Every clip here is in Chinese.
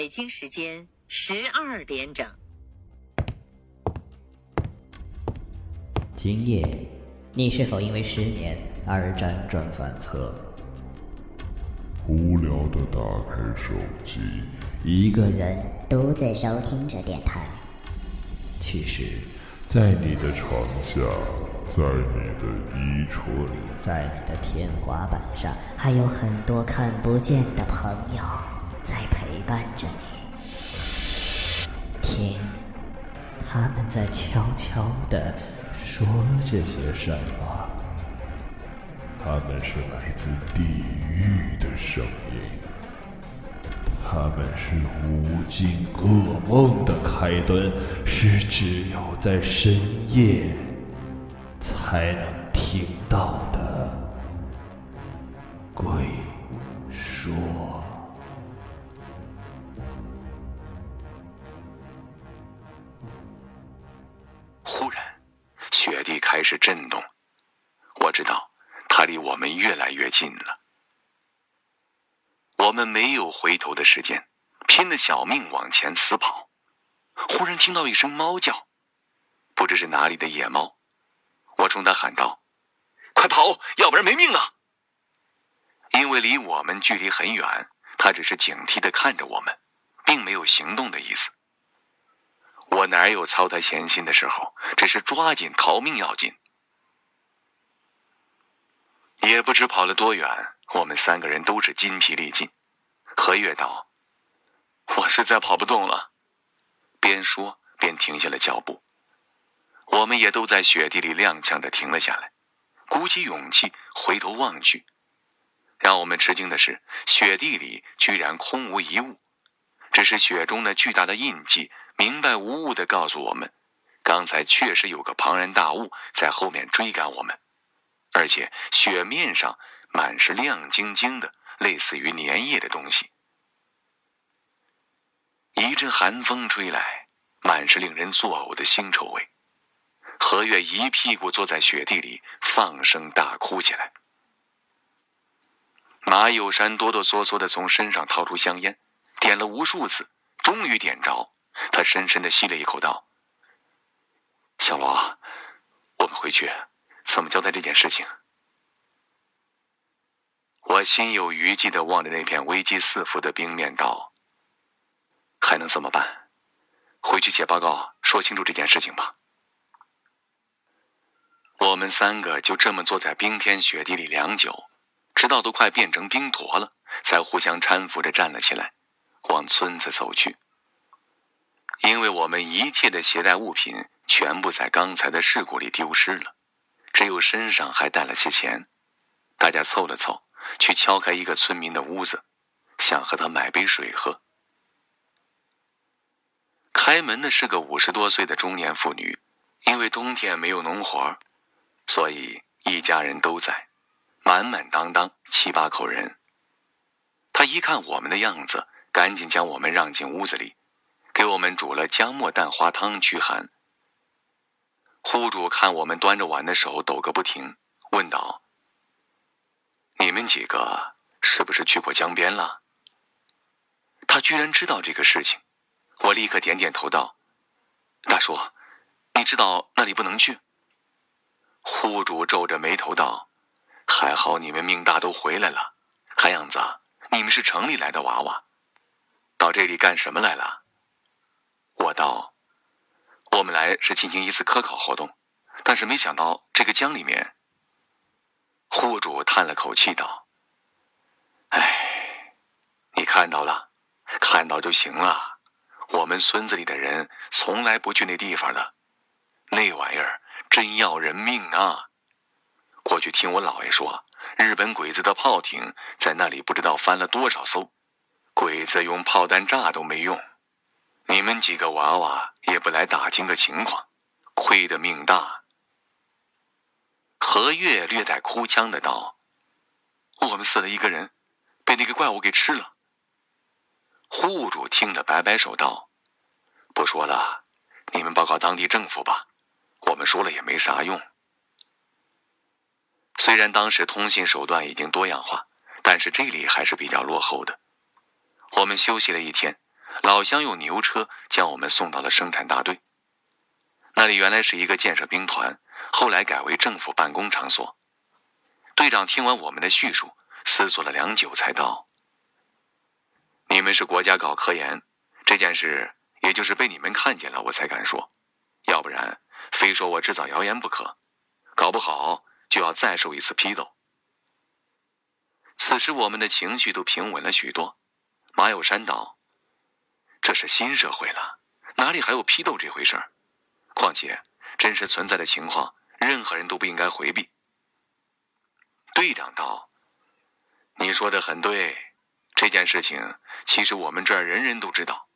北京时间十二点整。今夜，你是否因为失眠而辗转反侧？无聊的打开手机，一个人独自收听着电台。其实，在你的床下，在你的衣橱里，在你的天花板上，还有很多看不见的朋友在陪陪伴着你。听，他们在悄悄地说着些什么。他们是来自地狱的声音，他们是无尽噩梦的开端，是只有在深夜才能听到的鬼说。开始震动，我知道。他离我们越来越近了，我们没有回头的时间，拼了小命往前死跑。忽然听到一声猫叫，不知是哪里的野猫。我冲他喊道：“快跑，要不然没命啊！”因为离我们距离很远，他只是警惕的看着我们，并没有行动的意思。我哪有操他闲心的时候？只是抓紧逃命要紧。也不知跑了多远，我们三个人都是筋疲力尽。何月道：“我实在跑不动了。”边说边停下了脚步。我们也都在雪地里踉跄着停了下来，鼓起勇气回头望去。让我们吃惊的是，雪地里居然空无一物，只是雪中那巨大的印记，明白无误地告诉我们，刚才确实有个庞然大物在后面追赶我们。而且雪面上满是亮晶晶的，类似于粘液的东西。一阵寒风吹来，满是令人作呕的腥臭味。何月一屁股坐在雪地里，放声大哭起来。马有山哆哆嗦嗦的从身上掏出香烟，点了无数次，终于点着。他深深的吸了一口，道：“小罗，我们回去。”怎么交代这件事情？我心有余悸的望着那片危机四伏的冰面，道：“还能怎么办？回去写报告，说清楚这件事情吧。”我们三个就这么坐在冰天雪地里良久，直到都快变成冰坨了，才互相搀扶着站了起来，往村子走去。因为我们一切的携带物品全部在刚才的事故里丢失了。只有身上还带了些钱，大家凑了凑，去敲开一个村民的屋子，想和他买杯水喝。开门的是个五十多岁的中年妇女，因为冬天没有农活，所以一家人都在，满满当当七八口人。她一看我们的样子，赶紧将我们让进屋子里，给我们煮了姜末蛋花汤驱寒。户主看我们端着碗的手抖个不停，问道：“你们几个是不是去过江边了？”他居然知道这个事情，我立刻点点头道：“大叔，你知道那里不能去。”户主皱着眉头道：“还好你们命大，都回来了。看样子你们是城里来的娃娃，到这里干什么来了？”我道。我们来是进行一次科考活动，但是没想到这个江里面。户主叹了口气道：“哎，你看到了，看到就行了。我们村子里的人从来不去那地方的，那玩意儿真要人命啊！过去听我姥爷说，日本鬼子的炮艇在那里不知道翻了多少艘，鬼子用炮弹炸都没用。”你们几个娃娃也不来打听个情况，亏得命大。何月略带哭腔的道：“我们死了一个人，被那个怪物给吃了。”户主听得摆摆手道：“不说了，你们报告当地政府吧，我们说了也没啥用。”虽然当时通信手段已经多样化，但是这里还是比较落后的。我们休息了一天。老乡用牛车将我们送到了生产大队。那里原来是一个建设兵团，后来改为政府办公场所。队长听完我们的叙述，思索了良久，才道：“你们是国家搞科研，这件事也就是被你们看见了，我才敢说，要不然非说我制造谣言不可，搞不好就要再受一次批斗。”此时我们的情绪都平稳了许多。马有山道：“这是新社会了，哪里还有批斗这回事？况且真实存在的情况，任何人都不应该回避。”队长道：“你说的很对，这件事情其实我们这儿人人都知道。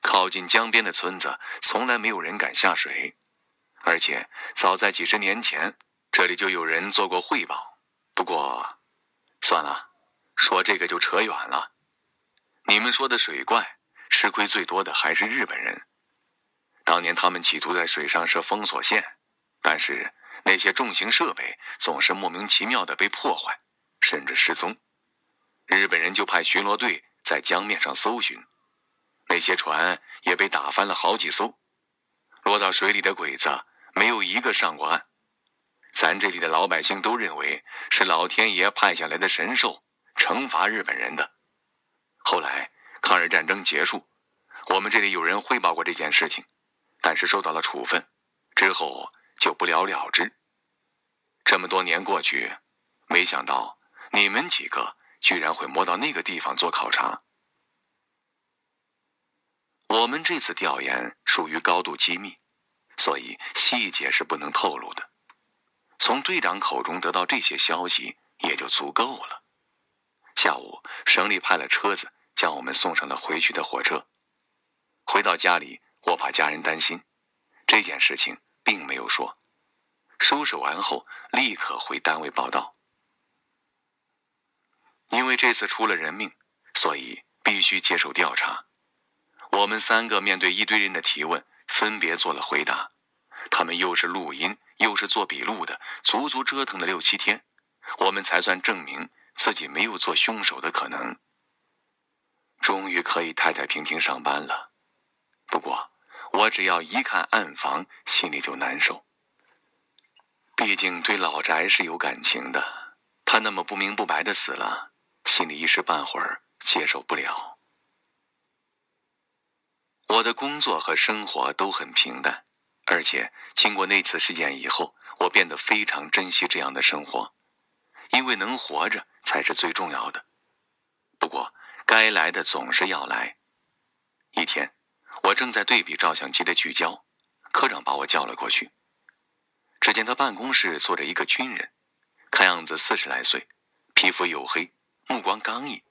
靠近江边的村子，从来没有人敢下水，而且早在几十年前，这里就有人做过汇报。不过，算了，说这个就扯远了。你们说的水怪，吃亏最多的还是日本人。当年他们企图在水上设封锁线，但是……”那些重型设备总是莫名其妙的被破坏，甚至失踪。日本人就派巡逻队在江面上搜寻，那些船也被打翻了好几艘。落到水里的鬼子没有一个上过岸。咱这里的老百姓都认为是老天爷派下来的神兽惩罚日本人的。后来抗日战争结束，我们这里有人汇报过这件事情，但是受到了处分。之后。就不了了之。这么多年过去，没想到你们几个居然会摸到那个地方做考察。我们这次调研属于高度机密，所以细节是不能透露的。从队长口中得到这些消息也就足够了。下午，省里派了车子将我们送上了回去的火车。回到家里，我怕家人担心，这件事情。并没有说，收拾完后立刻回单位报道。因为这次出了人命，所以必须接受调查。我们三个面对一堆人的提问，分别做了回答。他们又是录音，又是做笔录的，足足折腾了六七天，我们才算证明自己没有做凶手的可能。终于可以太太平平上班了。不过。我只要一看暗房，心里就难受。毕竟对老宅是有感情的，他那么不明不白的死了，心里一时半会儿接受不了。我的工作和生活都很平淡，而且经过那次事件以后，我变得非常珍惜这样的生活，因为能活着才是最重要的。不过，该来的总是要来。一天。我正在对比照相机的聚焦，科长把我叫了过去。只见他办公室坐着一个军人，看样子四十来岁，皮肤黝黑，目光刚毅，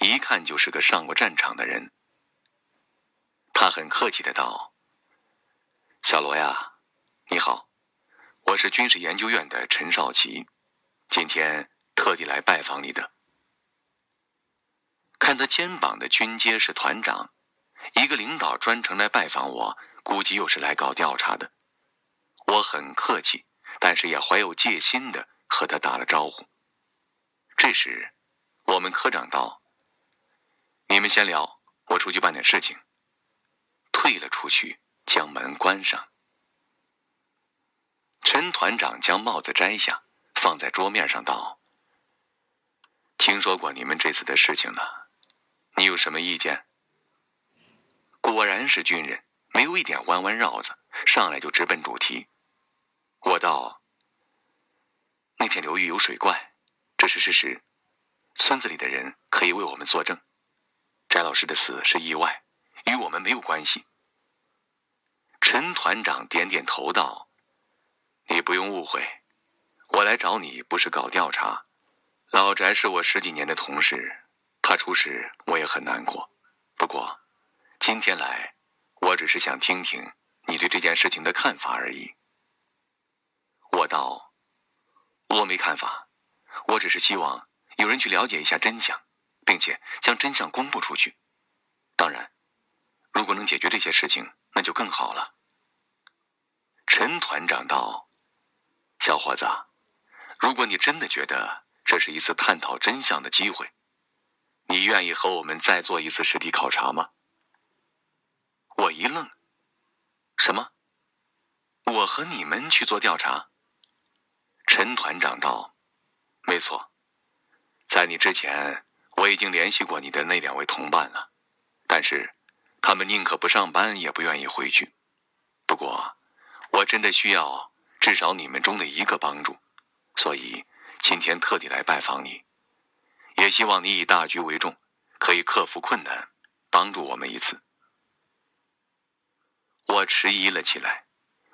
一看就是个上过战场的人。他很客气的道：“小罗呀，你好，我是军事研究院的陈少奇，今天特地来拜访你的。”看他肩膀的军阶是团长。一个领导专程来拜访我，估计又是来搞调查的。我很客气，但是也怀有戒心的和他打了招呼。这时，我们科长道：“你们先聊，我出去办点事情。”退了出去，将门关上。陈团长将帽子摘下，放在桌面上道：“听说过你们这次的事情了，你有什么意见？”果然是军人，没有一点弯弯绕子，上来就直奔主题。我道：“那片流域有水怪，这是事实，村子里的人可以为我们作证。翟老师的死是意外，与我们没有关系。”陈团长点点头道：“你不用误会，我来找你不是搞调查。老翟是我十几年的同事，他出事我也很难过。不过……”今天来，我只是想听听你对这件事情的看法而已。我道：“我没看法，我只是希望有人去了解一下真相，并且将真相公布出去。当然，如果能解决这些事情，那就更好了。”陈团长道：“小伙子，如果你真的觉得这是一次探讨真相的机会，愿意和我们再做一次实地考察吗？”我一愣：“什么？我和你们去做调查？”陈团长道：“没错，在你之前，我已经联系过你的那两位同伴了，但是他们宁可不上班，也不愿意回去。不过，我真的需要至少你们中的一个帮助，所以今天特地来拜访你，也希望你以大局为重，可以克服困难，帮助我们一次。”我迟疑了起来，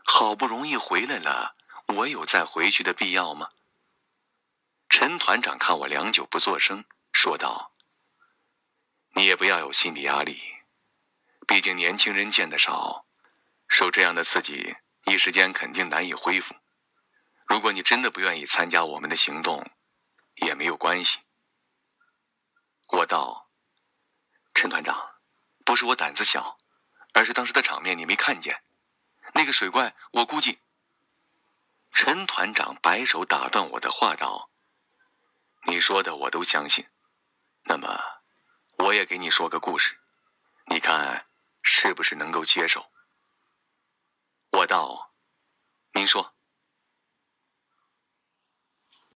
好不容易回来了。我有再回去的必要吗？陈团长看我良久不作声，说道：“你也不要有心理压力，毕竟年轻人见得少，受这样的刺激，一时间肯定难以恢复。如果你真的不愿意参加我们的行动，也没有关系。”我道：“陈团长，不是我胆子小，而是当时的场面你没看见，那个水怪，我估计……”陈团长摆手打断我的话道：“你说的我都相信，那么我也给你说个故事，你看是不是能够接受？”我道：“您说。”